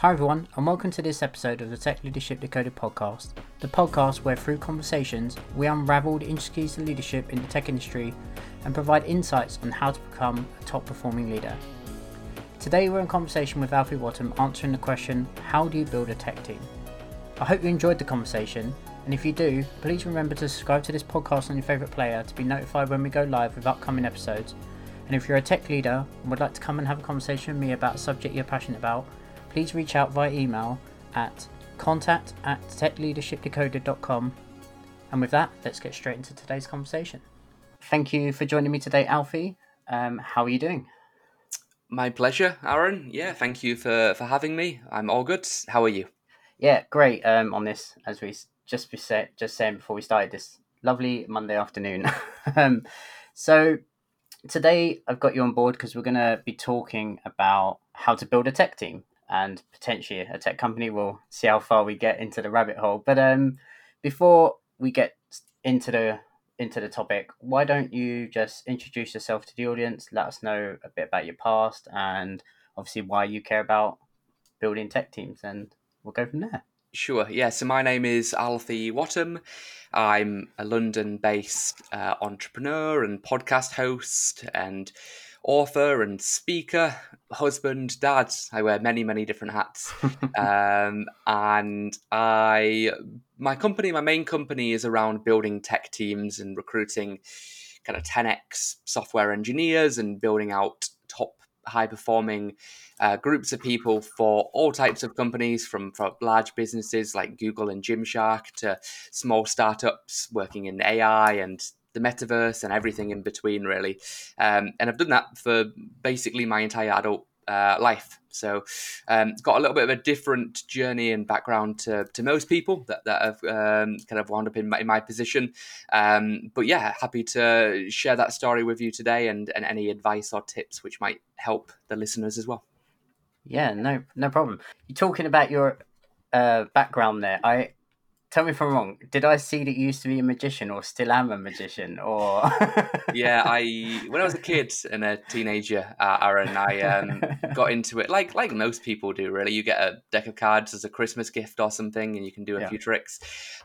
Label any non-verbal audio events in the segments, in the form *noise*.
Hi, everyone, and welcome to this episode of the Tech Leadership Decoded podcast, the podcast where, through conversations, we unravel the intricacies of leadership in the tech industry and provide insights on how to become a top performing leader. Today, we're in conversation with Alfie Whattam answering the question How do you build a tech team? I hope you enjoyed the conversation, and if you do, please remember to subscribe to this podcast on your favourite player to be notified when we go live with upcoming episodes. And if you're a tech leader and would like to come and have a conversation with me about a subject you're passionate about, please reach out via email at contact at techleadershipdecoded.com. And with that, let's get straight into today's conversation. Thank you for joining me today, Alfie. Um, how are you doing? My pleasure, Aaron. Yeah, thank you for, for having me. I'm all good. How are you? Yeah, great. Um, on this, as we just said, just saying before we started this lovely Monday afternoon. *laughs* um, so today I've got you on board because we're going to be talking about how to build a tech team and potentially a tech company. We'll see how far we get into the rabbit hole. But um, before we get into the into the topic, why don't you just introduce yourself to the audience? Let us know a bit about your past and obviously why you care about building tech teams, and we'll go from there. Sure. Yeah. So my name is Alfie Whattam. I'm a London-based uh, entrepreneur and podcast host and author and speaker, husband, dad. I wear many, many different hats. *laughs* um, and I, my company, my main company is around building tech teams and recruiting kind of 10x software engineers and building out top high performing uh, groups of people for all types of companies from, from large businesses like Google and Gymshark to small startups working in AI and the metaverse and everything in between, really. Um, and I've done that for basically my entire adult uh, life. So um, it's got a little bit of a different journey and background to, to most people that, that have um, kind of wound up in my, in my position. Um, but yeah, happy to share that story with you today and, and any advice or tips which might help the listeners as well. Yeah, no, no problem. You're talking about your uh, background there. I tell me if I'm wrong. Did I see that you used to be a magician, or still am a magician, or? *laughs* yeah, I when I was a kid and a teenager, uh, Aaron, I um, got into it like like most people do. Really, you get a deck of cards as a Christmas gift or something, and you can do a yeah. few tricks.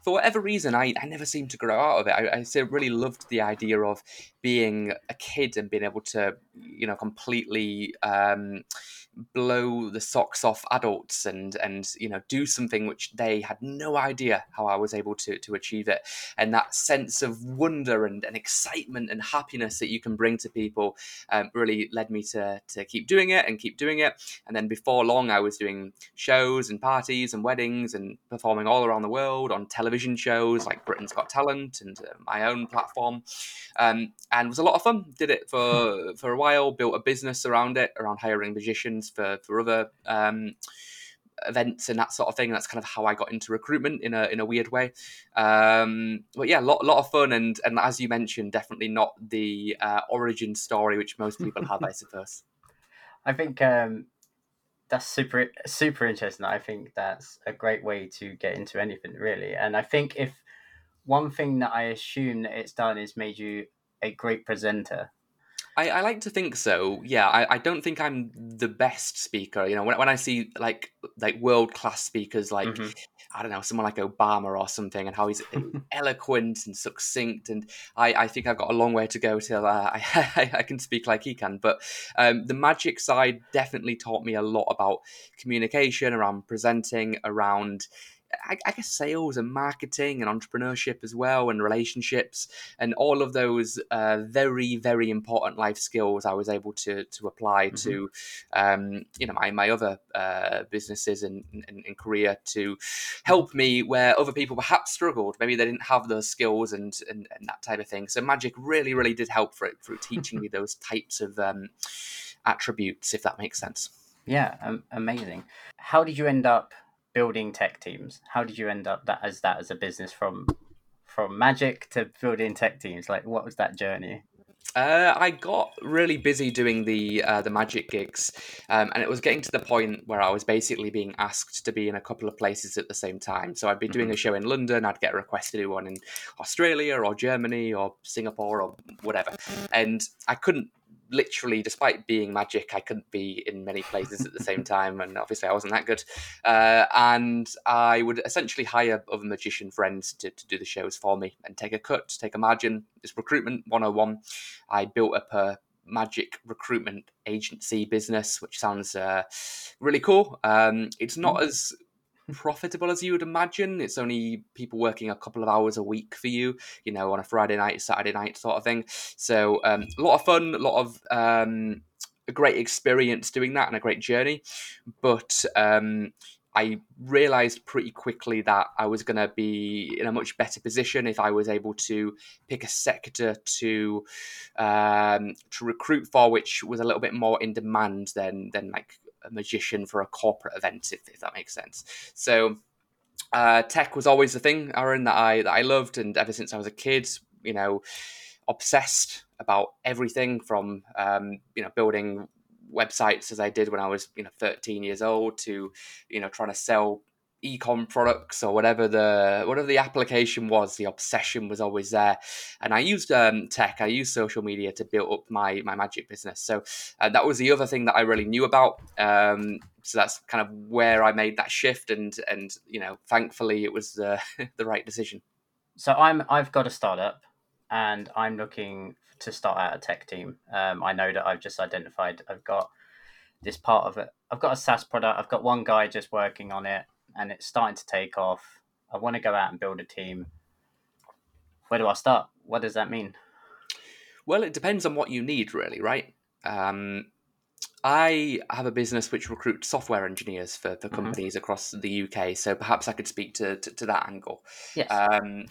For whatever reason, I, I never seemed to grow out of it. I, I really loved the idea of being a kid and being able to, you know, completely. Um, blow the socks off adults and and you know do something which they had no idea how I was able to to achieve it. And that sense of wonder and, and excitement and happiness that you can bring to people um, really led me to to keep doing it and keep doing it. And then before long I was doing shows and parties and weddings and performing all around the world on television shows like Britain's Got Talent and uh, my own platform. Um, and was a lot of fun. Did it for for a while built a business around it around hiring for for other um, events and that sort of thing. That's kind of how I got into recruitment in a in a weird way. Um, but yeah, a lot lot of fun and and as you mentioned, definitely not the uh, origin story which most people have, I *laughs* suppose. I think um, that's super super interesting. I think that's a great way to get into anything really. And I think if one thing that I assume that it's done is made you a great presenter I, I like to think so. Yeah, I, I don't think I'm the best speaker. You know, when, when I see like like world class speakers like mm-hmm. I don't know someone like Obama or something, and how he's *laughs* eloquent and succinct, and I, I think I've got a long way to go till uh, *laughs* I I can speak like he can. But um, the magic side definitely taught me a lot about communication, around presenting, around I, I, guess sales and marketing and entrepreneurship as well and relationships and all of those uh, very very important life skills I was able to to apply mm-hmm. to um, you know my, my other uh, businesses and, and, and, career to help me where other people perhaps struggled. Maybe they didn't have those skills and, and, and that type of thing. So magic really really did help for it through teaching me *laughs* those types of um, attributes if that makes sense. Yeah um, amazing. How did you end up building tech teams. How did you end up that as that as a business from from magic to building tech teams? Like, what was that journey? Uh, I got really busy doing the uh, the magic gigs, um, and it was getting to the point where I was basically being asked to be in a couple of places at the same time. So I'd be doing mm-hmm. a show in London, I'd get a request to do one in Australia or Germany or Singapore or whatever, and I couldn't literally, despite being magic, I couldn't be in many places at the same *laughs* time, and obviously I wasn't that good. Uh, and I would essentially hire other magician friends to, to do the shows for me and take a cut, take a margin. It's recruitment 101. I built up a magic recruitment agency business, which sounds uh, really cool. Um, it's not mm. as profitable as you would imagine. It's only people working a couple of hours a week for you, you know, on a Friday night, Saturday night sort of thing. So um, a lot of fun, a lot of um, a great experience doing that and a great journey. But um, I realized pretty quickly that I was going to be in a much better position if I was able to pick a sector to um, to recruit for, which was a little bit more in demand than than like a magician for a corporate event, if, if that makes sense. So uh, tech was always the thing, Aaron, that I that I loved, and ever since I was a kid, you know, obsessed about everything from um, you know building websites as I did when I was you know 13 years old to you know trying to sell ecom products or whatever the whatever the application was the obsession was always there. And i used um, tech. I used social media to build up my my magic business. So uh, that was the other thing that i really knew about. Um, so that's kind of where i made that shift and and you know thankfully it was uh, *laughs* the right decision. So i'm i've got a startup and i'm looking to start out a tech team. Um, i know that i've just identified i've got this part of it. I've got a saas product. I've got one guy just working on it and it's starting to take off. I want to go out and build a team. Where do I start? What does that mean? Well, it depends on what you need, really, right? Um, I have a business which recruits software engineers for, for mm-hmm. companies mm-hmm. across the UK, so perhaps I could speak to, to, to that angle. Yes. Um,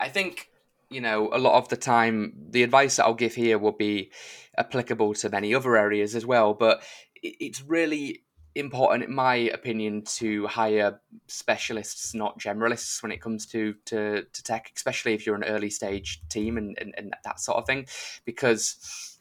I think, you know, a lot of the time, the advice that I'll give here will be applicable to many other areas as well, but it's really important, in my opinion, to hire specialists, not generalists, when it comes to to, to tech, especially if you're an early stage team and, and, and that sort of thing. Because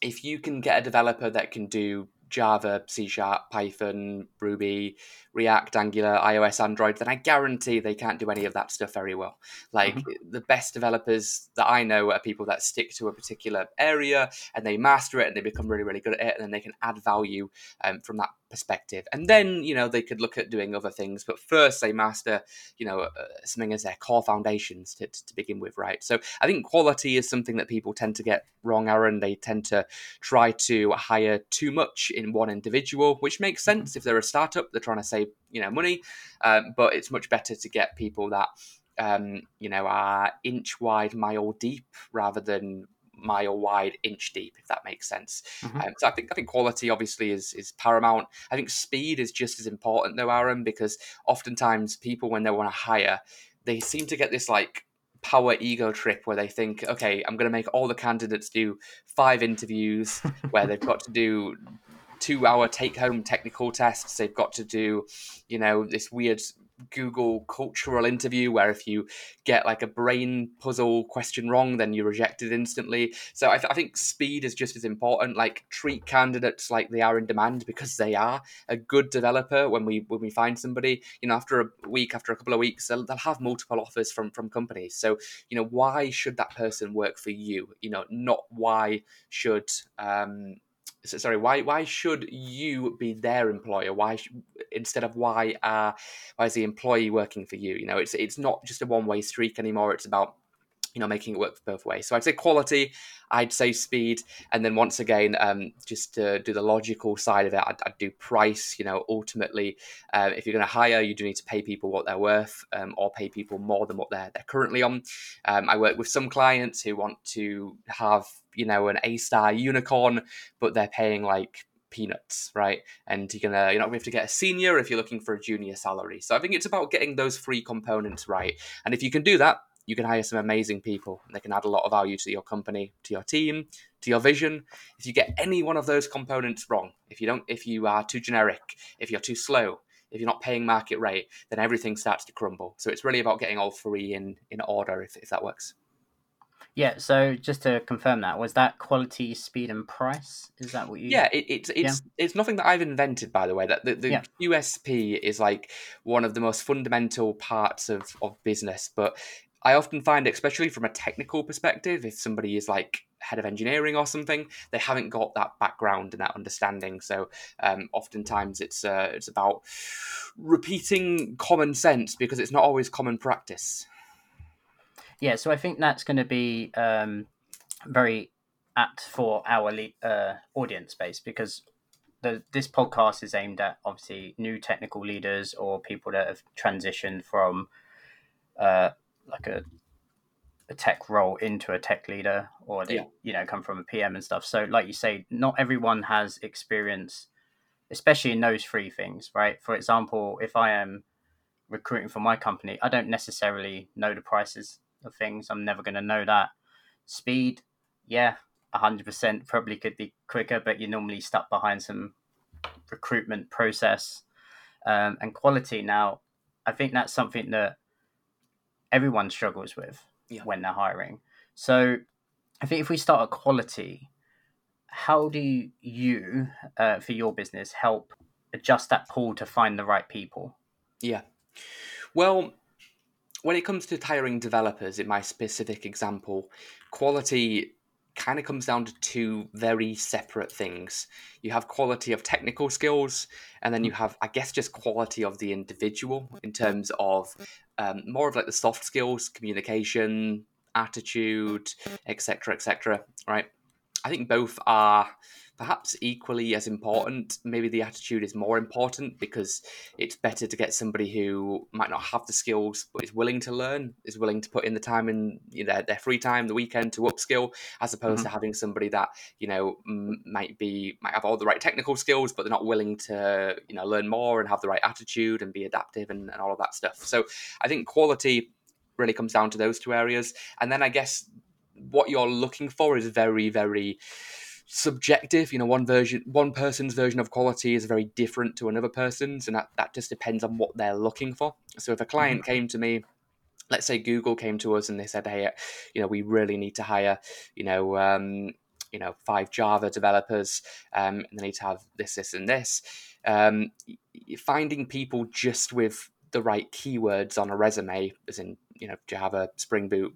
if you can get a developer that can do Java, C Sharp, Python, Ruby, React, Angular, iOS, Android, then I guarantee they can't do any of that stuff very well. Like mm-hmm. the best developers that I know are people that stick to a particular area and they master it and they become really, really good at it, and then they can add value um, from that perspective. And then, you know, they could look at doing other things, but first they master, you know, uh, something as their core foundations to, to, begin with, right? So I think quality is something that people tend to get wrong, Aaron. They tend to try to hire too much in one individual, which makes mm-hmm. sense if they're a startup, they're trying to save, you know, money. Um, but it's much better to get people that um, you know, are inch wide, mile deep, rather than mile wide, inch deep, if that makes sense. Mm-hmm. Um, so I think I think quality obviously is is paramount. I think speed is just as important though, Aaron, because oftentimes people when they want to hire, they seem to get this like power ego trip where they think, okay, I'm going to make all the candidates do five interviews where they've got to do two hour take home technical tests. They've got to do, you know, this weird Google cultural interview where if you get like a brain puzzle question wrong, then you're rejected instantly. So I, th- I, think speed is just as important. Like treat candidates like they are in demand because they are a good developer. When we when we find somebody, you know, after a week, after a couple of weeks, they'll, they'll have multiple offers from from companies. So you know, why should that person work for you? You know, not why should um, sorry why why should you be their employer? Why instead of why uh why is the employee working for you? You know it's it's not just a one way streak anymore. It's about you know making it work both ways. So i'd say quality i'd say speed and then once again um, just to do the logical side of it i'd, I'd do price. You know ultimately uh, if you're going to hire you do need to pay people what they're worth um, or pay people more than what they're, they're currently on. Um, i work with some clients who want to have you know an a star unicorn but they're paying like peanuts, right? And you're gonna you're not to have to get a senior if you're looking for a junior salary. So I think it's about getting those three components right. And if you can do that, you can hire some amazing people they can add a lot of value to your company, to your team, to your vision. If you get any one of those components wrong, if you don't, if you are too generic, if you're too slow, if you're not paying market rate, then everything starts to crumble. So it's really about getting all three in in order, if, if that works. Yeah. So just to confirm that, was that quality, speed, and price? Is that what you? Yeah. It, it's it's yeah. it's nothing that I've invented, by the way. That the, the yeah. USP is like one of the most fundamental parts of of business, but I often find, especially from a technical perspective, if somebody is like head of engineering or something, they haven't got that background and that understanding. So um, oftentimes it's uh, it's about repeating common sense because it's not always common practice. Yeah, so I think that's going to be um, very apt for our uh, audience base because the, this podcast is aimed at obviously new technical leaders or people that have transitioned from uh, like a a tech role into a tech leader or they yeah. you know come from a pm and stuff so like you say not everyone has experience especially in those three things right for example if i am recruiting for my company i don't necessarily know the prices of things i'm never going to know that speed yeah 100% probably could be quicker but you're normally stuck behind some recruitment process um, and quality now i think that's something that everyone struggles with yeah. when they're hiring. So I think if we start at quality, how do you, uh, for your business, help adjust that pool to find the right people? Yeah. Well, when it comes to hiring developers, in my specific example, quality kind of comes down to two very separate things. You have quality of technical skills, and then you hmm. have, I guess, just quality of the individual in terms of um, more of like the soft skills, communication, attitude, etc., etc. right? I think both are perhaps equally as important. Maybe the attitude is more important because it's better to get somebody who might not have the skills but is willing to learn, is willing to put in the time in you know, their free time, the weekend to upskill, as opposed mm-hmm. to having somebody that you know m- might be might have all the right technical skills but they're not willing to you know learn more and have the right attitude and be adaptive and, and all of that stuff. So I think quality really comes down to those two areas, and then I guess what you're looking for is very very subjective. You know, one version, one person's version of quality is very different to another person's, and that, that just depends on what they're looking for. So if a client mm-hmm. came to me, let's say Google came to us and they said, "Hey, you know, we really need to hire, you know, um, you know, five Java developers, um, and they need to have this, this, and this." Um, finding people just with the right keywords on a resume, as in you know Java, Spring Boot,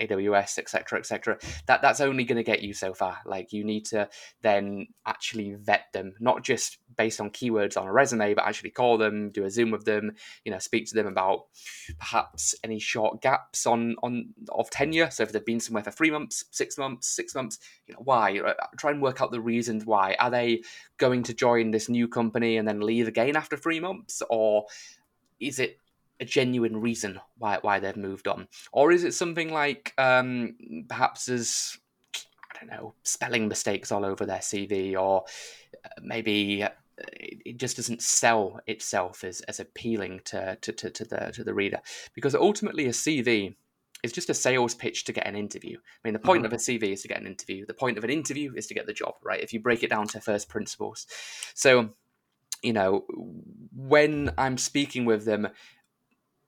AWS, etc., etc. That that's only going to get you so far. Like you need to then actually vet them, not just based on keywords on a resume, but actually call them, do a Zoom with them, you know, speak to them about perhaps any short gaps on on of tenure. So if they've been somewhere for three months, six months, six months, you know, why? Try and work out the reasons why. Are they going to join this new company and then leave again after three months, or is it a genuine reason why why they've moved on, or is it something like um, perhaps as I don't know spelling mistakes all over their CV, or uh, maybe uh, it just doesn't sell itself as, as appealing to, to, to, to the to the reader because ultimately a CV is just a sales pitch to get an interview. I mean, the point mm-hmm. of a CV is to get an interview. The point of an interview is to get the job, right? If you break it down to first principles. So, you know, when I'm speaking with them,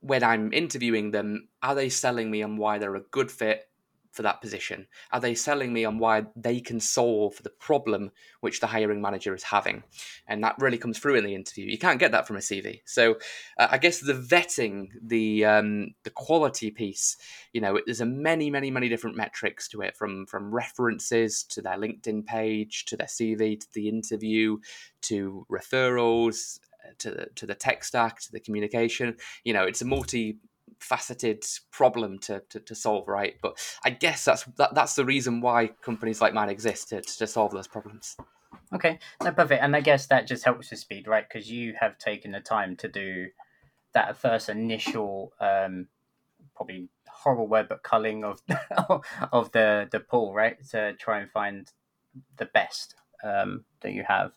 when I'm interviewing them, are they selling me on why they're a good fit for that position? Are they selling me on why they can solve the problem which the hiring manager is having? And that really comes through in the interview. You can't get that from a CV. So uh, I guess the vetting, the um, the quality piece, you know, there's a many, many, many different metrics to it, from from references to their LinkedIn page to their CV to the interview to referrals to the, to the tech stack to the communication you know it's a multi faceted problem to, to, to, solve right? But i guess that's that, that's the reason why companies like mine exist to, to solve those problems. Okay no perfect. And i guess that just helps with speed right? Because you have taken the time to do that first initial um probably horrible word but culling of *laughs* of the the pool right? To try and find the best um that you have.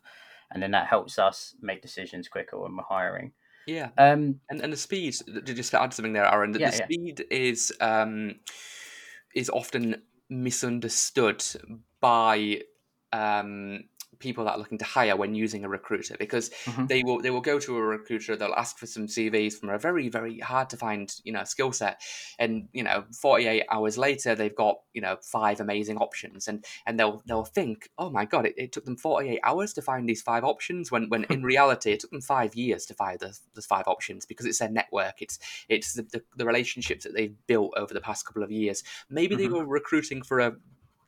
And then that helps us make decisions quicker when we're hiring. Yeah, um, and and the speed. Just to add something there, Aaron. The, yeah, the speed yeah. is um, is often misunderstood by um, people that are looking to hire when using a recruiter because mm-hmm. they will they will go to a recruiter they'll ask for some CVs from a very very hard to find you know skill set and you know 48 hours later they've got you know five amazing options and and they'll they'll think oh my god it, it took them 48 hours to find these five options when when in reality it took them five years to find those, those five options because it's their network it's it's the, the, the relationships that they've built over the past couple of years maybe mm-hmm. they were recruiting for a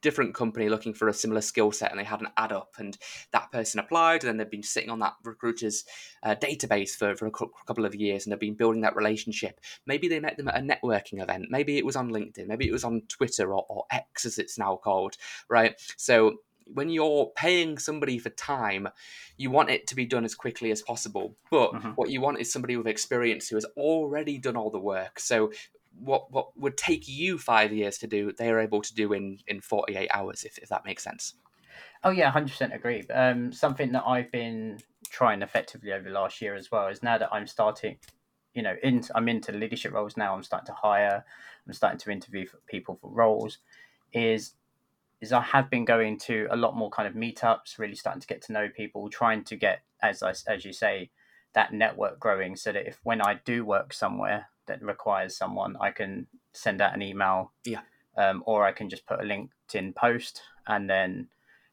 different company looking for a similar skill set and they had an ad up and that person applied and then they've been sitting on that recruiter's uh, database for, for a couple of years and they've been building that relationship. Maybe they met them at a networking event. Maybe it was on LinkedIn. Maybe it was on Twitter or, or X as it's now called, right? So when you're paying somebody for time, you want it to be done as quickly as possible. But mm-hmm. what you want is somebody with experience who has already done all the work. So what what would take you five years to do, they are able to do in in forty eight hours, if if that makes sense. Oh yeah, hundred percent agree. Um, something that I've been trying effectively over the last year as well is now that I'm starting, you know, in I'm into leadership roles now. I'm starting to hire. I'm starting to interview for people for roles. Is is I have been going to a lot more kind of meetups, really starting to get to know people, trying to get, as I, as you say, that network growing, so that if when I do work somewhere that requires someone, I can send out an email, yeah, um, or I can just put a LinkedIn post, and then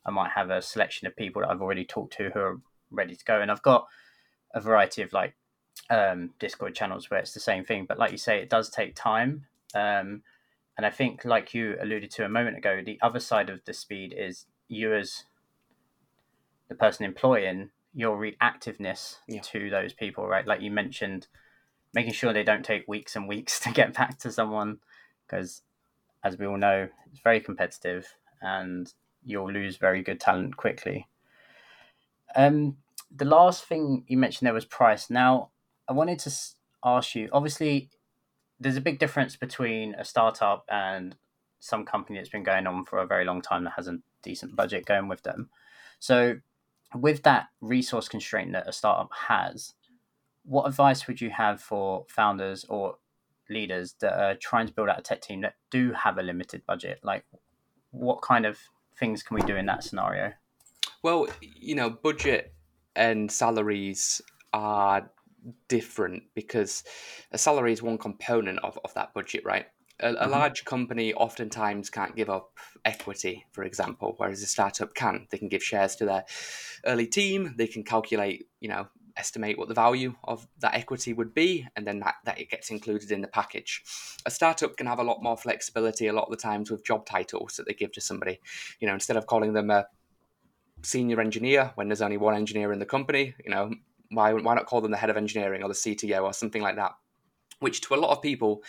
I might have a selection of people that I've already talked to who are ready to go, and I've got a variety of like um, Discord channels where it's the same thing, but like you say, it does take time. Um, and I think, like you alluded to a moment ago, the other side of the speed is you as the person employing your reactiveness yeah. to those people, right? Like you mentioned, making sure they don't take weeks and weeks *laughs* to get back to someone, because as we all know, it's very competitive and you'll lose very good talent quickly. Um, the last thing you mentioned there was price. Now, I wanted to ask you obviously, there's a big difference between a startup and some company that's been going on for a very long time that has a decent budget going with them. So, with that resource constraint that a startup has, what advice would you have for founders or leaders that are trying to build out a tech team that do have a limited budget? Like, what kind of things can we do in that scenario? Well, you know, budget and salaries are different because a salary is one component of, of that budget, right? A, a mm-hmm. large company oftentimes can't give up equity, for example, whereas a startup can. They can give shares to their early team. They can calculate, you know, estimate what the value of that equity would be, and then that, that it gets included in the package. A startup can have a lot more flexibility a lot of the times with job titles that they give to somebody. You know, instead of calling them a senior engineer when there's only one engineer in the company, you know, why why not call them the head of engineering or the CTO or something like that? Which to a lot of people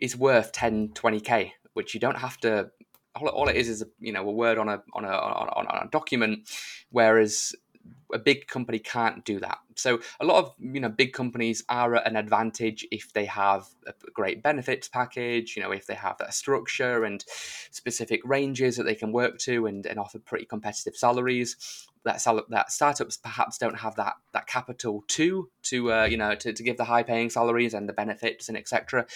is worth 10, 20k, which you don't have to. All, all it is is a, you know a word on a on a on, on a document, whereas a big company can't do that. So a lot of you know big companies are at an advantage if they have a great benefits package, you know, if they have that structure and specific ranges that they can work to and, and offer pretty competitive salaries. That sal- that startups perhaps don't have that that capital to to uh, you know to, to give the high paying salaries and the benefits and etc.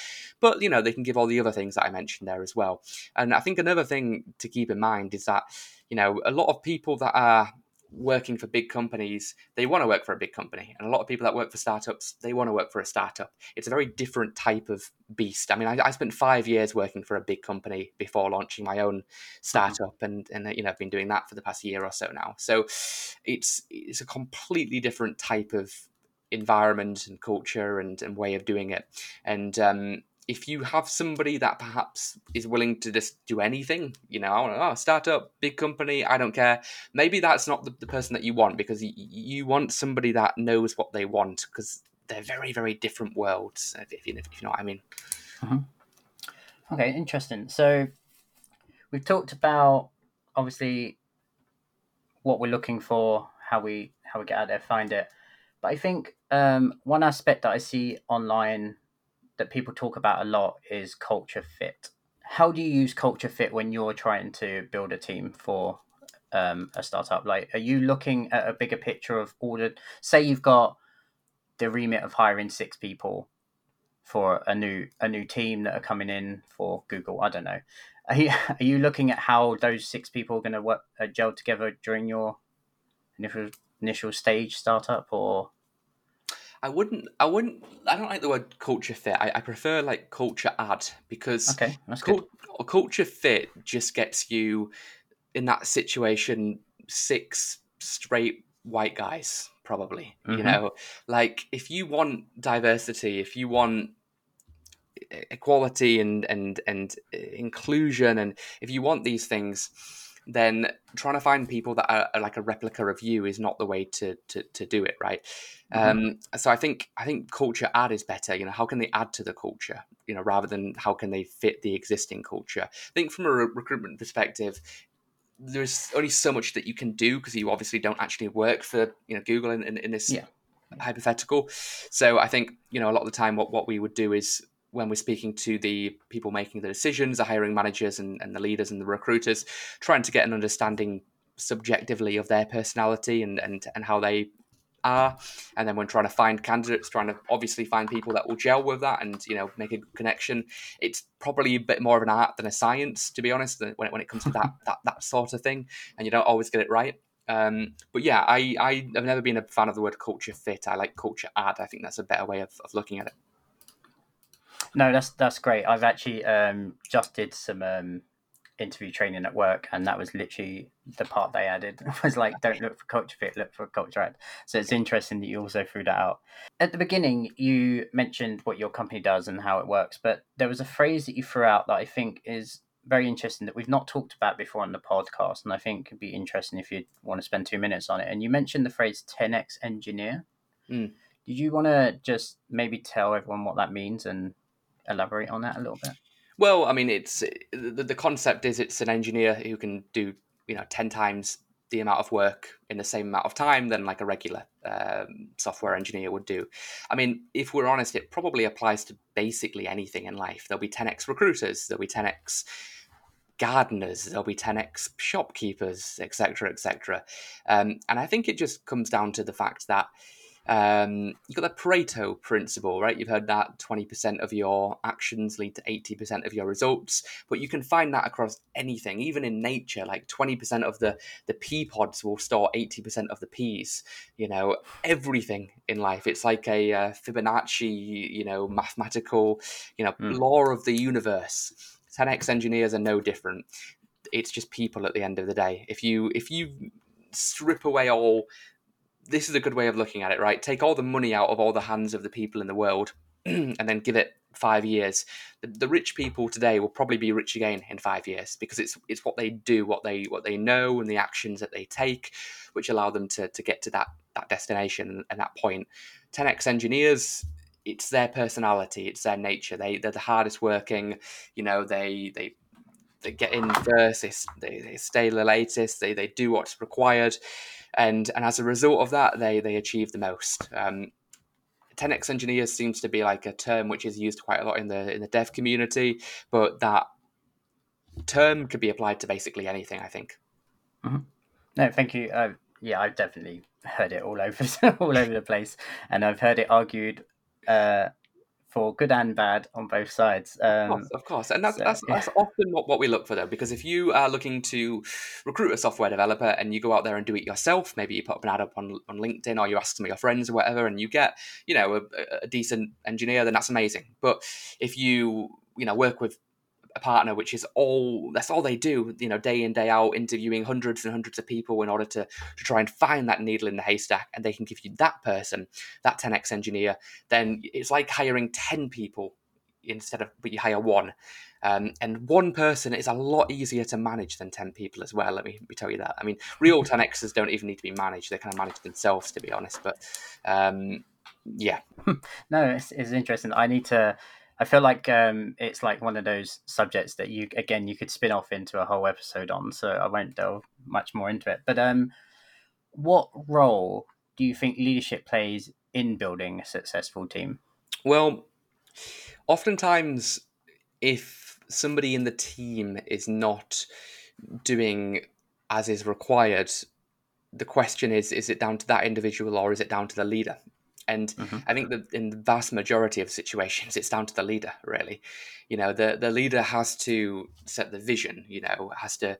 But you know they can give all the other things that I mentioned there as well. And I think another thing to keep in mind is that you know a lot of people that are working for big companies, they want to work for a big company. And a lot of people that work for startups, they want to work for a startup. It's a very different type of beast. I mean, I, I spent five years working for a big company before launching my own startup, and and you know, I've been doing that for the past year or so now. So it's it's a completely different type of environment and culture and, and way of doing it. And um, if you have somebody that perhaps is willing to just do anything, you know, oh, start up, big company, I don't care. Maybe that's not the, the person that you want because you, you want somebody that knows what they want because they're very, very different worlds, if you, if you know what I mean. Mm-hmm. Okay, interesting. So we've talked about obviously what we're looking for, how we how we get out there, find it. But I think um, one aspect that I see online that people talk about a lot is culture fit. How do you use culture fit when you're trying to build a team for um, a startup? Like, are you looking at a bigger picture of all the? Say you've got the remit of hiring six people for a new a new team that are coming in for Google. I don't know. Are you, *laughs* are you looking at how those six people are going to work uh, gel together during your initial initial stage startup, or I wouldn't. I wouldn't. I don't like the word culture fit. I, I prefer like culture add because okay, that's cult, good. Culture fit just gets you in that situation six straight white guys probably. Mm-hmm. You know, like if you want diversity, if you want equality and and and uh, inclusion and if you want these things then trying to find people that are, are, like a replica of you is not the way to to, to do it right mm-hmm. um, so i think i think culture add is better you know how can they add to the culture you know rather than how can they fit the existing culture i think from a re- recruitment perspective there's only so much that you can do because you obviously don't actually work for you know google in, in, in this yeah. hypothetical so i think you know a lot of the time what, what we would do is when we're speaking to the people making the decisions, the hiring managers and, and the leaders and the recruiters, trying to get an understanding subjectively of their personality and, and, and how they are. And then when trying to find candidates, trying to obviously find people that will gel with that and, you know, make a connection. It's probably a bit more of an art than a science, to be honest, when it, when it comes to that, *laughs* that, that sort of thing. And you don't always get it right. Um, but yeah, I, I have never been a fan of the word culture fit. I like culture add. I think that's a better way of, of looking at it. No, that's that's great. I've actually um, just did some um, interview training at work, and that was literally the part they added. *laughs* Was like, "Don't look for culture fit, look for culture add." So it's interesting that you also threw that out. At the beginning, you mentioned what your company does and how it works, but there was a phrase that you threw out that I think is very interesting that we've not talked about before on the podcast, and I think it could be interesting if you want to spend two minutes on it. And you mentioned the phrase 10x engineer. Mm. Did you want to just maybe tell everyone what that means and elaborate on that a little bit? Well, I mean, it's the, the concept is it's an engineer who can do you know ten times the amount of work in the same amount of time than like a regular um, software engineer would do. I mean, if we're honest, it probably applies to basically anything in life. There'll be 10x recruiters, there'll be 10x gardeners, there'll be 10x shopkeepers, etc., etc. Um, and I think it just comes down to the fact that um, you've got the Pareto principle, right? You've heard that 20% of your actions lead to 80% of your results, but you can find that across anything, even in nature. Like 20% of the, the pea pods will store 80% of the peas. You know, everything in life. It's like a uh, Fibonacci, you know, mathematical, you know, mm. law of the universe. 10x engineers are no different. It's just people at the end of the day. If you if you strip away all this is a good way of looking at it, right? Take all the money out of all the hands of the people in the world *clears throat* and then give it five years. The, the, rich people today will probably be rich again in five years because it's it's what they do, what they what they know, and the actions that they take, which allow them to to get to that that destination and that point. 10x engineers, it's their personality, it's their nature. They they're the hardest working. You know, they they they get in first, they, they, they stay the latest, they, they do what's required and and as a result of that, they they achieve the most. Um, 10x engineers seems to be like a term which is used quite a lot in the in the dev community, but that term could be applied to basically anything. I think. Mm-hmm. No, thank you. Uh, yeah, I've definitely heard it all over *laughs* all over the place, and I've heard it argued uh, for good and bad on both sides. Um, of, course, of course, and that's so, that's, yeah. that's often what, what we look for though, because if you are looking to recruit a software developer and you go out there and do it yourself, maybe you put up an ad up on, on LinkedIn or you ask some of your friends or whatever, and you get you know a, a decent engineer, then that's amazing. But if you you know work with a partner which is all that's all they do you know day in day out interviewing hundreds and hundreds of people in order to to try and find that needle in the haystack and they can give you that person that 10x engineer. Then it's like hiring 10 people instead of but you hire one. Um, and one person is a lot easier to manage than 10 people as well let me, let me tell you that. I mean real *laughs* 10x's don't even need to be managed they kind of manage themselves to be honest but um, yeah. *laughs* No it's, it's interesting. I need to I feel like um, it's like one of those subjects that you again you could spin off into a whole episode on. So I won't delve much more into it. But um, what role do you think leadership plays in building a successful team? Well, oftentimes, if somebody in the team is not doing as is required, the question is: is it down to that individual or is it down to the leader? And mm-hmm. I think that in the vast majority of situations, it's down to the leader, really. You know, the, the leader has to set the vision, you know, has to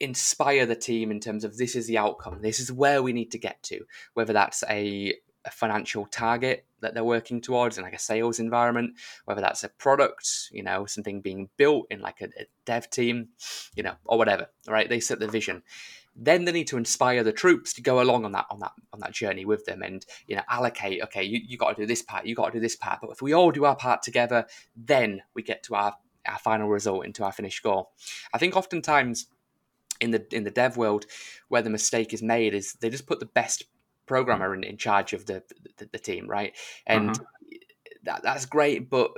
inspire the team in terms of this is the outcome, this is where we need to get to, whether that's a, a financial target that they're working towards in like a sales environment, whether that's a product, you know, something being built in like a, a dev team, you know, or whatever, right? They set the vision then they need to inspire the troops to go along on that on that on that journey with them and you know allocate okay you, you got to do this part you got to do this part. But if we all do our part together then we get to our our final result into our finished goal. I think oftentimes in the in the dev world where the mistake is made is they just put the best programmer in, in charge of the, the, the team right? And uh-huh. that, that's great but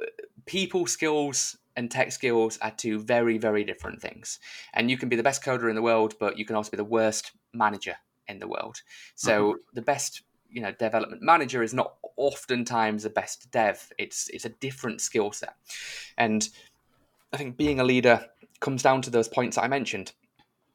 people skills and tech skills are two very, very different things. And you can be the best coder in the world, but you can also be the worst manager in the world. So mm-hmm. the best, you know, development manager is not oftentimes the best dev. It's it's a different skill set. And I think being a leader comes down to those points that I mentioned.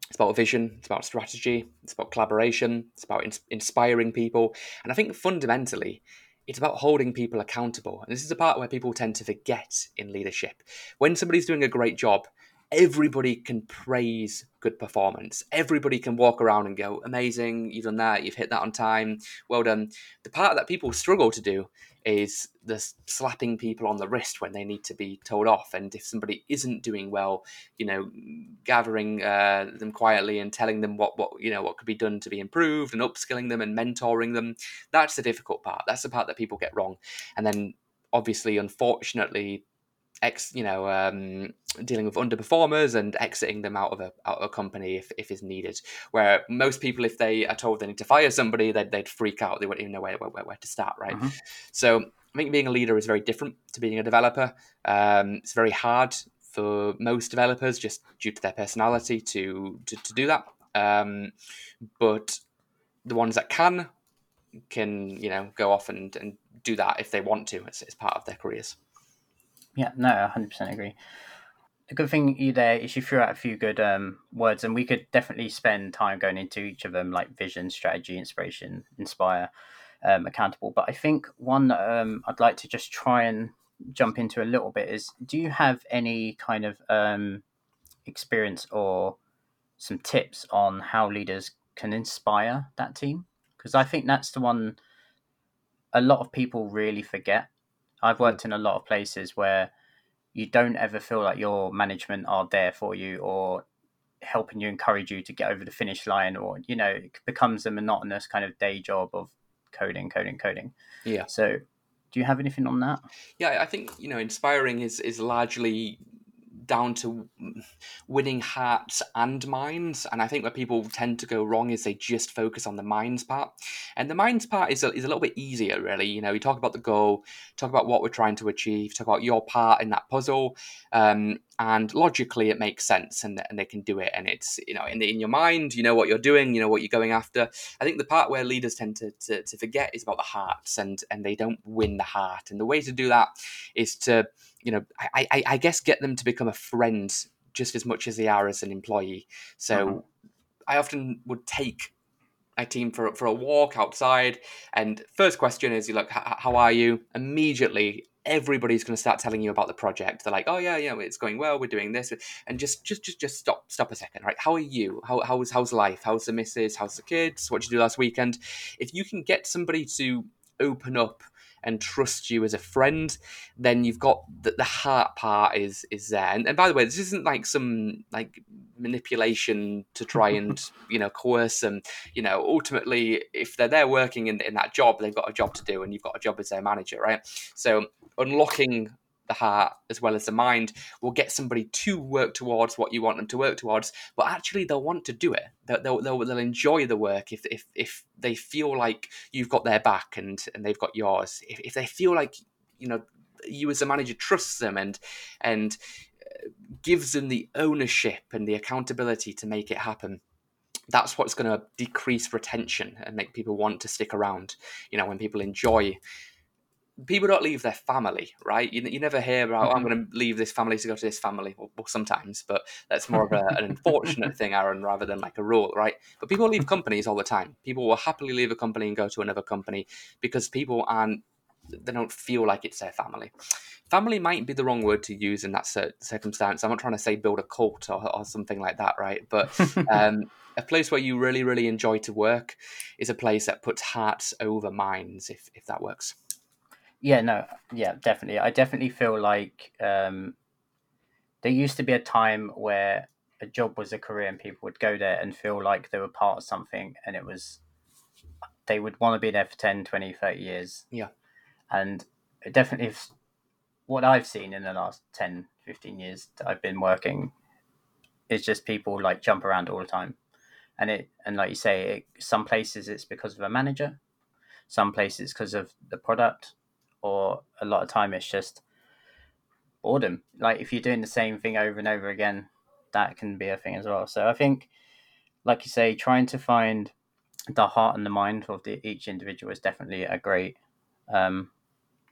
It's about vision, it's about strategy, it's about collaboration, it's about in- inspiring people. And I think fundamentally, it's about holding people accountable. And this is the part where people tend to forget in leadership. When somebody's doing a great job, everybody can praise good performance. Everybody can walk around and go, amazing, you've done that, you've hit that on time, well done. The part that people struggle to do is the slapping people on the wrist when they need to be told off. And if somebody isn't doing well, you know, gathering uh, them quietly and telling them what, what, you know, what could be done to be improved and upskilling them and mentoring them. That's the difficult part. That's the part that people get wrong. And then obviously, unfortunately, ex, you know, um, dealing with underperformers and exiting them out of a out of a company if, if is needed. Where most people, if they are told they need to fire somebody, they'd, they'd freak out. They wouldn't even know where, where, where to start, right? Mm-hmm. So I think being a leader is very different to being a developer. Um, it's very hard for most developers just due to their personality to to, to do that. Um, but the ones that can can you know go off and, and do that if they want to as, as part of their careers. Yeah, no, hundred percent agree. The good thing you there is you threw out a few good um, words, and we could definitely spend time going into each of them, like vision, strategy, inspiration, inspire, um, accountable. But I think one um, I'd like to just try and jump into a little bit is: Do you have any kind of um, experience or some tips on how leaders can inspire that team? Because I think that's the one a lot of people really forget I've hmm. worked in a lot of places where you don't ever feel like your management are there for you or helping you encourage you to get over the finish line or you know it becomes a monotonous kind of day job of coding coding coding. Yeah. So do you have anything on that? Yeah i think you know inspiring is is largely down to winning hearts and minds. And I think where people tend to go wrong is they just focus on the minds part. And the minds part is a, is a little bit easier, really. You know, we talk about the goal, talk about what we're trying to achieve, talk about your part in that puzzle. Um, and logically, it makes sense and, and they can do it. And it's, you know, in, the, in your mind, you know what you're doing, you know what you're going after. I think the part where leaders tend to, to, to forget is about the hearts and, and they don't win the heart. And the way to do that is to, you know, I, I, I guess get them to become a friend just as much as they are as an employee. So mm-hmm. I often would take a team for for a walk outside, and first question is, "You look, how are you?" Immediately, everybody's going to start telling you about the project. They're like, "Oh yeah, yeah, it's going well. We're doing this," and just just just just stop stop a second, right? How are you? How how's how's life? How's the missus? How's the kids? What did you do last weekend? If you can get somebody to open up and trust you as a friend, then you've got the, the heart part is is there. And, and by the way, this isn't like some like manipulation to try *laughs* and you know coerce them. You know, ultimately, if they're there working in in that job, they've got a job to do, and you've got a job as their manager, right? So unlocking the heart as well as the mind will get somebody to work towards what you want them to work towards but actually they'll want to do it. They'll, they'll, they'll enjoy the work if, if, if they feel like you've got their back and, and they've got yours. If, if they feel like you know you as a manager trusts them and and uh, gives them the ownership and the accountability to make it happen that's what's going to decrease retention and make people want to stick around you know when people enjoy people don't leave their family, right? You, you never hear about, oh, I'm mm-hmm. going to leave this family to go to this family. Well, well sometimes, but that's more of a, an unfortunate thing, Aaron, rather than like a rule, right? But people leave companies all the time. People will happily leave a company and go to another company because people aren't, they don't feel like it's their family. Family might be the wrong word to use in that circumstance. I'm not trying to say build a cult or, or something like that, right? But *laughs* um, a place where you really, really enjoy to work is a place that puts hearts over minds, if, if that works. Yeah, no, yeah, definitely. I definitely feel like um, there used to be a time where a job was a career and people would go there and feel like they were part of something and it was they would want to be there for 10 20 30 years. Yeah. And definitely what i've seen in the last 10 15 years that i've been working is just people like jump around all the time. And it and like you say it, some places it's because of a manager some places because of the product or a lot of time it's just boredom like if you're doing the same thing over and over again that can be a thing as well so i think like you say trying to find the heart and the mind of the, each individual is definitely a great um,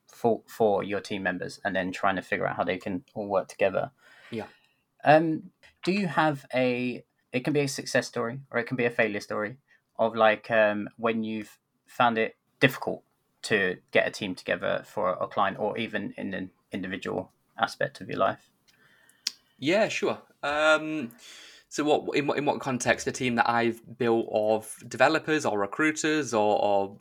for for your team members, and then trying to figure out how they can all work together. Yeah. Um, do you have a? It can be a success story, or it can be a failure story of like um, when you've found it difficult to get a team together for a client, or even in an individual aspect of your life. Yeah, sure. Um, so, what in what in what context? A team that I've built of developers or recruiters or, or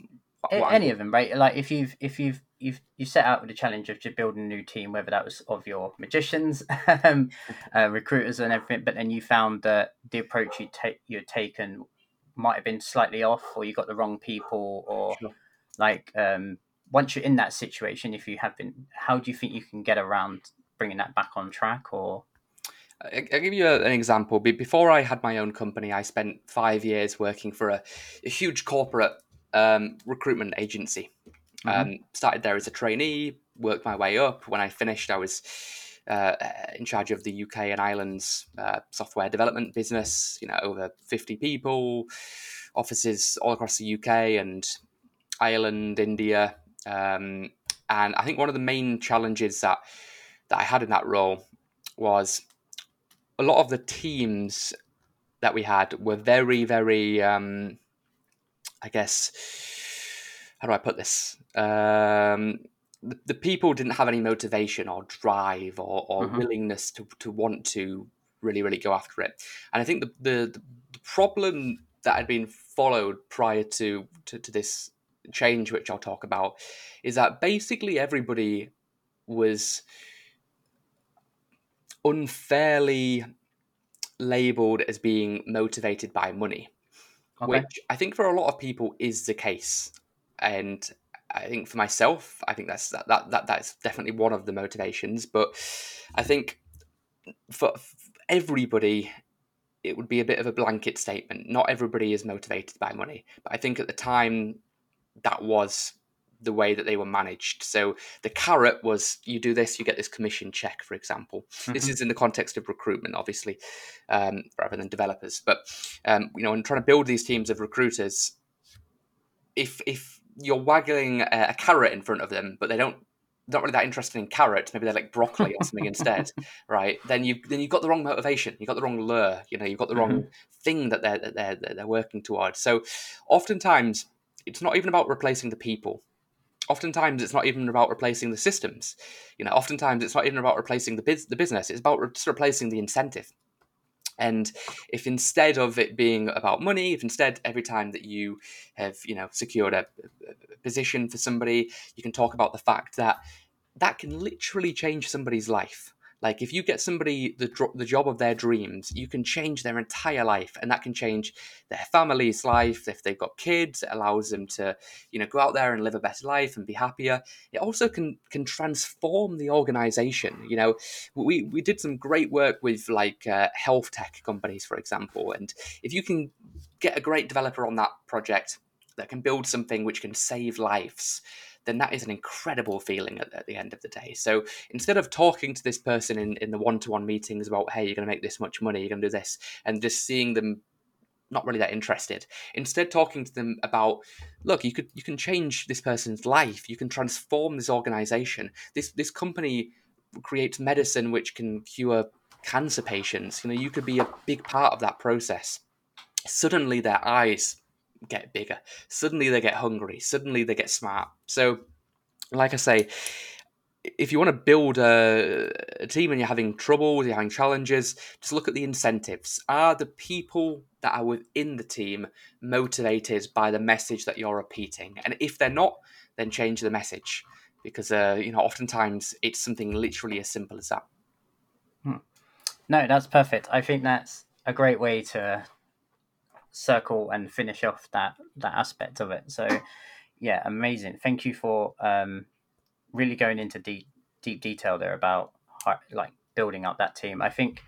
any of them, right? Like if you've if you've you've you set out with the challenge of building a new team, whether that was of your magicians, *laughs* um, uh, recruiters, and everything, but then you found that the approach you take you had taken might have been slightly off, or you got the wrong people, or sure. Like um, once you're in that situation, if you have been, how do you think you can get around bringing that back on track, or I'll give you an example. Before I had my own company, I spent five years working for a, a huge corporate um, recruitment agency. Mm-hmm. Um, started there as a trainee, worked my way up. When I finished, I was uh, in charge of the UK and Ireland's uh, software development business. You know, over fifty people, offices all across the UK and Ireland, India, um, and I think one of the main challenges that that I had in that role was a lot of the teams that we had were very, very, um, I guess, how do I put this? Um, the, the, people didn't have any motivation or drive or, or mm-hmm. willingness to, to want to really, really go after it. And I think the, the, the problem that had been followed prior to, to, to this change, which I'll talk about, is that basically everybody was unfairly labeled as being motivated by money, okay. which I think for a lot of people is the case. And I think for myself, I think that's that, that, that that's definitely one of the motivations. But I think for, for everybody, it would be a bit of a blanket statement. Not everybody is motivated by money, but I think at the time that was the way that they were managed. So the carrot was you do this, you get this commission check, for example. Mm-hmm. This is in the context of recruitment, obviously, um, rather than developers. But um, you know, in trying to build these teams of recruiters, if if you're waggling a, a carrot in front of them, but they don't not really that interested in carrots, maybe they're like broccoli or something instead, *laughs* right? Then you then you've got the wrong motivation, you've got the wrong lure, you know, you've got the wrong mm-hmm. thing that they're, they're they're working towards. So oftentimes it's not even about replacing the people oftentimes it's not even about replacing the systems. You know, oftentimes it's not even about replacing the biz- the business. It's about re- just replacing the incentive. And if instead of it being about money, if instead every time that you have you know secured a, a position for somebody, you can talk about the fact that that can literally change somebody's life. Like if you get somebody the the job of their dreams, you can change their entire life, and that can change their family's life. If they've got kids, it allows them to you know go out there and live a better life and be happier. It also can can transform the organization. You know, we we did some great work with like uh, health tech companies, for example, and if you can get a great developer on that project that can build something which can save lives then that is an incredible feeling at, at, the end of the day. So instead of talking to this person in, in the one to one meetings about, hey, you're going to make this much money, you're going to do this, and just seeing them not really that interested. Instead, talking to them about, look, you could you can change this person's life. You can transform this organization. This this company creates medicine which can cure cancer patients. You know, you could be a big part of that process. Suddenly, their eyes get bigger. Suddenly they get hungry. Suddenly they get smart. So, like I say, if you want to build a, a, team and you're having troubles, you're having challenges, just look at the incentives. Are the people that are within the team motivated by the message that you're repeating? And if they're not, then change the message because uh, you know oftentimes it's something literally as simple as that. Hmm. No, that's perfect. I think that's a great way to circle and finish off that that aspect of it. So, yeah, amazing. Thank you for um, really going into deep deep detail there about like building up that team. I think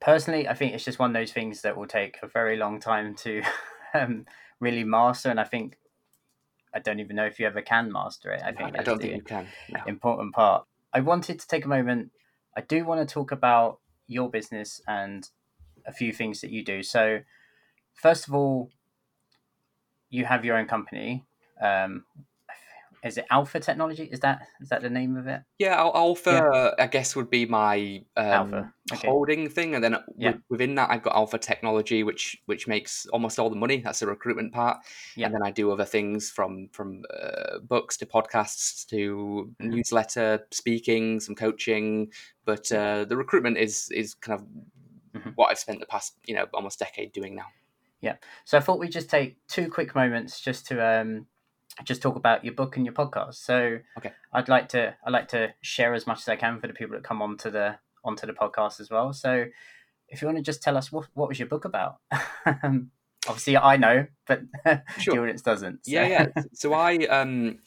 personally, I think it's just one of those things that will take a very long time to *laughs* um, really master, and I think I don't even know if you ever can master it. I think I don't think you can. No. Important part. I wanted to take a moment. I do want to talk about your business and a few things that you do. So, first of all, you have your own company. Um, is it Alpha Technology? Is that is that the name of it? Yeah, Alpha, yeah. I guess, would be my um, Alpha. Okay. holding thing, and then yeah. within that, I've got Alpha Technology, which which makes almost all the money. That's the recruitment part, yeah. and then I do other things from from uh, books to podcasts to mm-hmm. newsletter, speaking, some coaching. But uh, the recruitment is is kind of mm-hmm. what I've spent the past you know almost decade doing now. Yeah. So I thought we'd just take two quick moments just to um, just talk about your book and your podcast. So okay. I'd like to I'd like to share as much as I can for the people that come onto the onto the podcast as well. So if you want to just tell us what what was your book about? *laughs* Obviously I know, but *laughs* sure. the audience doesn't. So. Yeah, yeah. So I um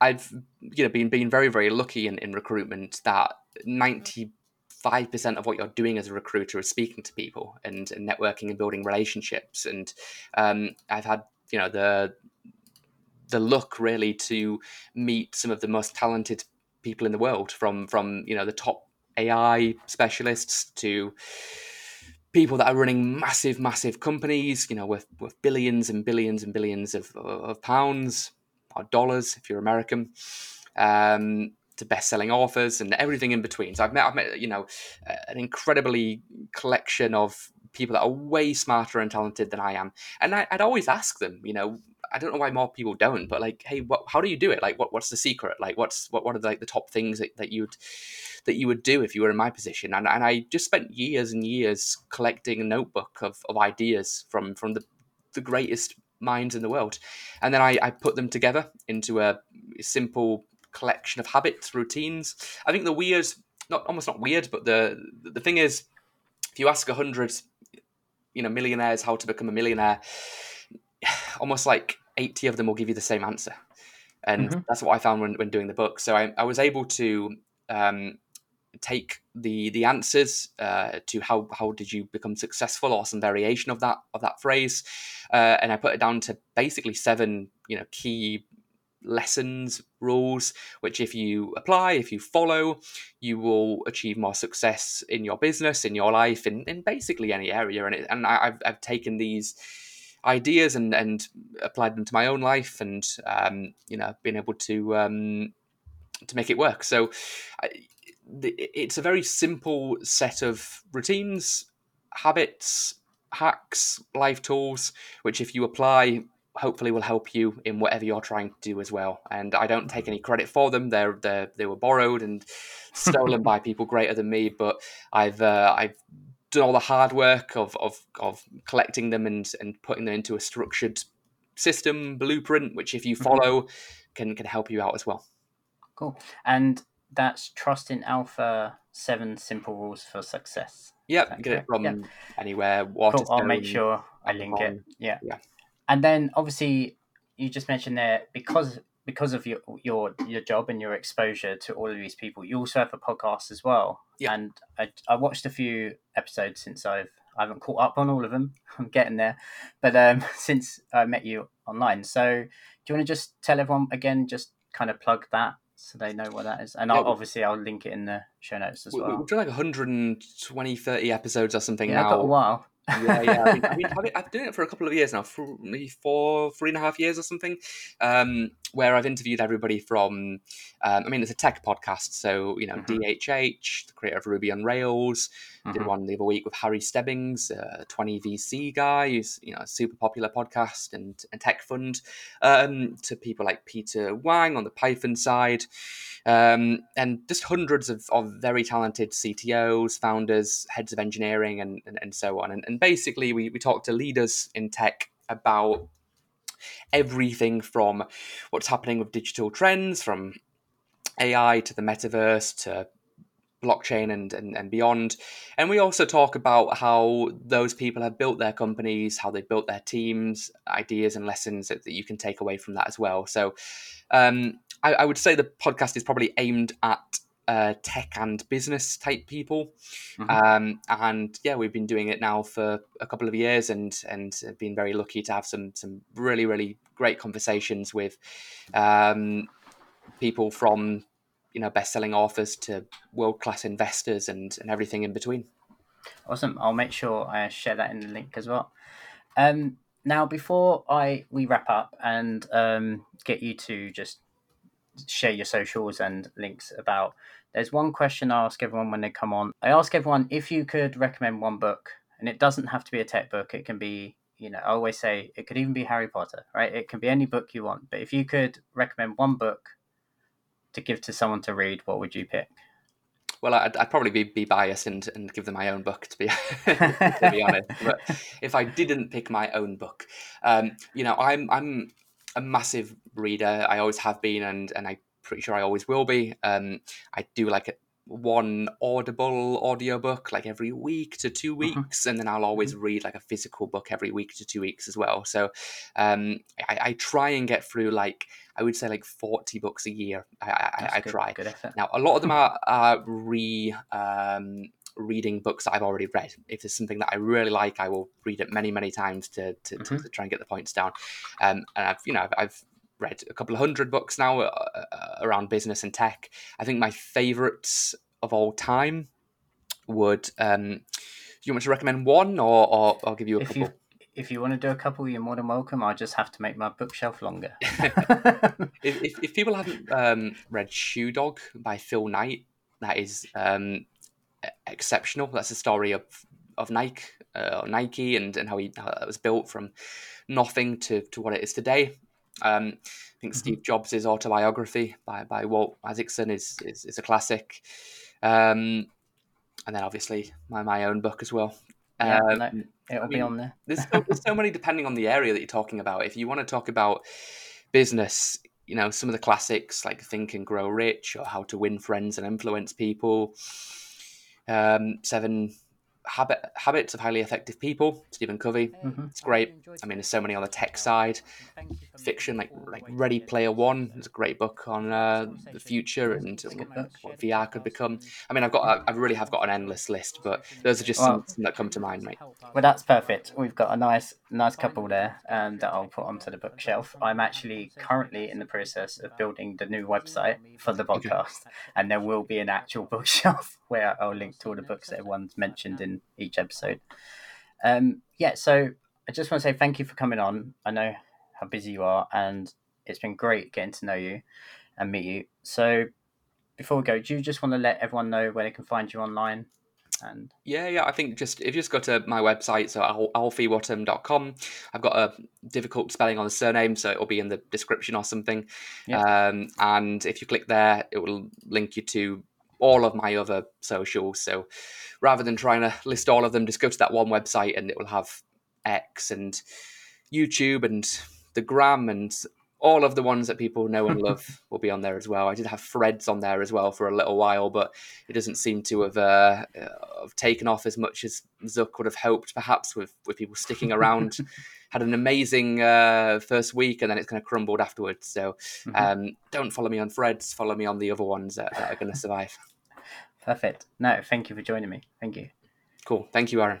I've you know been been very very lucky in, in recruitment that ninety five percent of what you're doing as a recruiter is speaking to people and, and networking and building relationships. And um, I've had you know the the luck really to meet some of the most talented people in the world from from you know the top AI specialists to people that are running massive massive companies you know with with billions and billions and billions of, of pounds or dollars if you're American um, to best-selling authors and everything in between so I've met I've met you know an incredibly collection of people that are way smarter and talented than I am and I, I'd always ask them you know I don't know why more people don't, but like, hey, what, how do you do it? Like, what, what's the secret? Like, what's what, what are the, like the top things that, that you'd that you would do if you were in my position? And and I just spent years and years collecting a notebook of, of ideas from from the the greatest minds in the world, and then I, I put them together into a simple collection of habits, routines. I think the weird, not almost not weird, but the the thing is, if you ask a hundred, you know, millionaires how to become a millionaire *sighs* almost like 80 of them will give you the same answer. And mm-hmm. that's what I found when, when doing the book. So I, I was able to um, take the the answers uh, to how how did you become successful or some variation of that of that phrase, uh, and I put it down to basically seven you know key lessons rules which if you apply if you follow you will achieve more success in your business in your life in, in basically any area. And it, and I, have I've taken these ideas and and applied them to my own life and um, you know been able to um, to make it work. So I, it's a very simple set of routines habits hacks life tools which if you apply hopefully will help you in whatever you're trying to do as well and i don't take any credit for them they're, they're they were borrowed and stolen by *laughs* people greater than me but i've uh, i've done all the hard work of of of collecting them and and putting them into a structured system blueprint, which if you mm-hmm. follow, mm-hmm. can can help you out as well. Cool, and that's trust in Alpha Seven Simple Rules for Success. Yep, get it from anywhere. Cool. I'll make sure I link it. Yeah, yeah, and then obviously you just mentioned there because because of your your your job and your exposure to all of these people, you also have a podcast as well. Yeah. And I, I watched a few episodes since I've I haven't caught up on all of them. *laughs* I'm getting there, but um, *laughs* since I met you online, so do you want to just tell everyone again, just kind of plug that so they know what that is, and yeah, I'll, obviously I'll link it in the show notes as well. We're doing like 120, 30 episodes or something yeah, now. got a while yeah, yeah. I mean, I mean, I've, I've, been doing it for a couple of years now, for maybe four, three and a half years or something, um, where I've interviewed everybody from, um, I mean, it's a tech podcast. So, you know, mm-hmm. DHH, the creator of Ruby on Rails, mm-hmm. did one the other week with Harry Stebbings, a 20VC guy who's, you know, a super popular podcast and, and tech fund, um, to people like Peter Wang on the Python side. Um, and just hundreds of, of very talented CTOs, founders, heads of engineering, and, and, and so on. And, and basically, we, we talk to leaders in tech about everything from what's happening with digital trends, from AI to the metaverse to blockchain and, and, and beyond. And we also talk about how those people have built their companies, how they built their teams, ideas and lessons that, that you can take away from that as well. So um, I, I, would say the podcast is probably aimed at uh, tech and business type people. Mm-hmm. Um, and yeah, we've been doing it now for a couple of years and and been very lucky to have some some really, really great conversations with um, people from you know best-selling authors to world-class investors and and everything in between awesome i'll make sure i share that in the link as well um now before i we wrap up and um get you to just share your socials and links about there's one question i ask everyone when they come on i ask everyone if you could recommend one book and it doesn't have to be a tech book it can be you know i always say it could even be harry potter right it can be any book you want but if you could recommend one book to give to someone to read, what would you pick? Well, I'd, I'd probably be, be biased and, and give them my own book to be *laughs* to be *laughs* honest. But if I didn't pick my own book, um, you know, I'm I'm a massive reader. I always have been, and and I'm pretty sure I always will be. Um, I do like one audible audiobook like every week to two mm-hmm. weeks mm-hmm. and then i'll always mm-hmm. read like a physical book every week to two weeks as well so um, I, I, try and get through like i would say like 40 books a year i, I, I good, try good now a lot of them are, are re um, reading books that i've already read if there's something that i really like i will read it many many times to, to, mm-hmm. to try and get the points down um, and i've you know I've, I've read a couple of hundred books now uh, uh, around business and tech. I think my favorites of all time would. Um, do you want me to recommend one, or, or I'll give you a if couple? You, if you want to do a couple, you're more than welcome. I just have to make my bookshelf longer. *laughs* if, if, if, people haven't um, read Shoe Dog by Phil Knight, that is um, exceptional. That's the story of of Nike, uh, Nike, and, and how he how that was built from nothing to, to what it is today. Um, I think mm-hmm. Steve Jobs' autobiography by, by Walt Isaacson is, is, is a classic. Um, and then obviously my, my own book as well. Yeah, um, no, it'll I mean, be on there. there's, so, there's so *laughs* many depending on the area that you're talking about. If you want to talk about business, you know, some of the classics like Think and Grow Rich or How to Win Friends and Influence People, um, Seven Habit, Habits of Highly Effective People, Stephen Covey. Mm-hmm. It's great. I mean, there's so many on the tech side. Fiction, like like Ready Player One, is a great book on uh, the future and what, what, VR could become. I mean, I've got, I really have got an endless list, but those are just well, some that come to mind, mate. Well, that's perfect. We've got a nice, nice couple there, um, that I'll put onto the bookshelf. I'm actually currently in the process of building the new website for the podcast, *laughs* and there will be an actual *laughs* bookshelf where I'll link to all the books that everyone's mentioned in each episode. Um, yeah, so I just want to say thank you for coming on. I know how busy you are, and it's been great getting to know you and meet you. So before we go, do you just want to let everyone know where they can find you online? And yeah, yeah, I think just if you just go to my website, so alfiewhattam.com, I've got a difficult spelling on the surname, so it'll be in the description or something. Yeah. Um, and if you click there, it will link you to all of my other socials. So rather than trying to list all of them, just go to that one website and it will have X and YouTube and the Gram and all of the ones that people know and love *laughs* will be on there as well. I did have Threads on there as well for a little while, but it doesn't seem to have uh, have taken off as much as Zuck would have hoped, perhaps with with people sticking around. *laughs* Had an amazing uh, first week, and then it's kind of crumbled afterwards. So mm-hmm. um, don't follow me on Threads. Follow me on the other ones that, that are going to survive. Perfect. No, thank you for joining me. Thank you. Cool. Thank you, Aaron.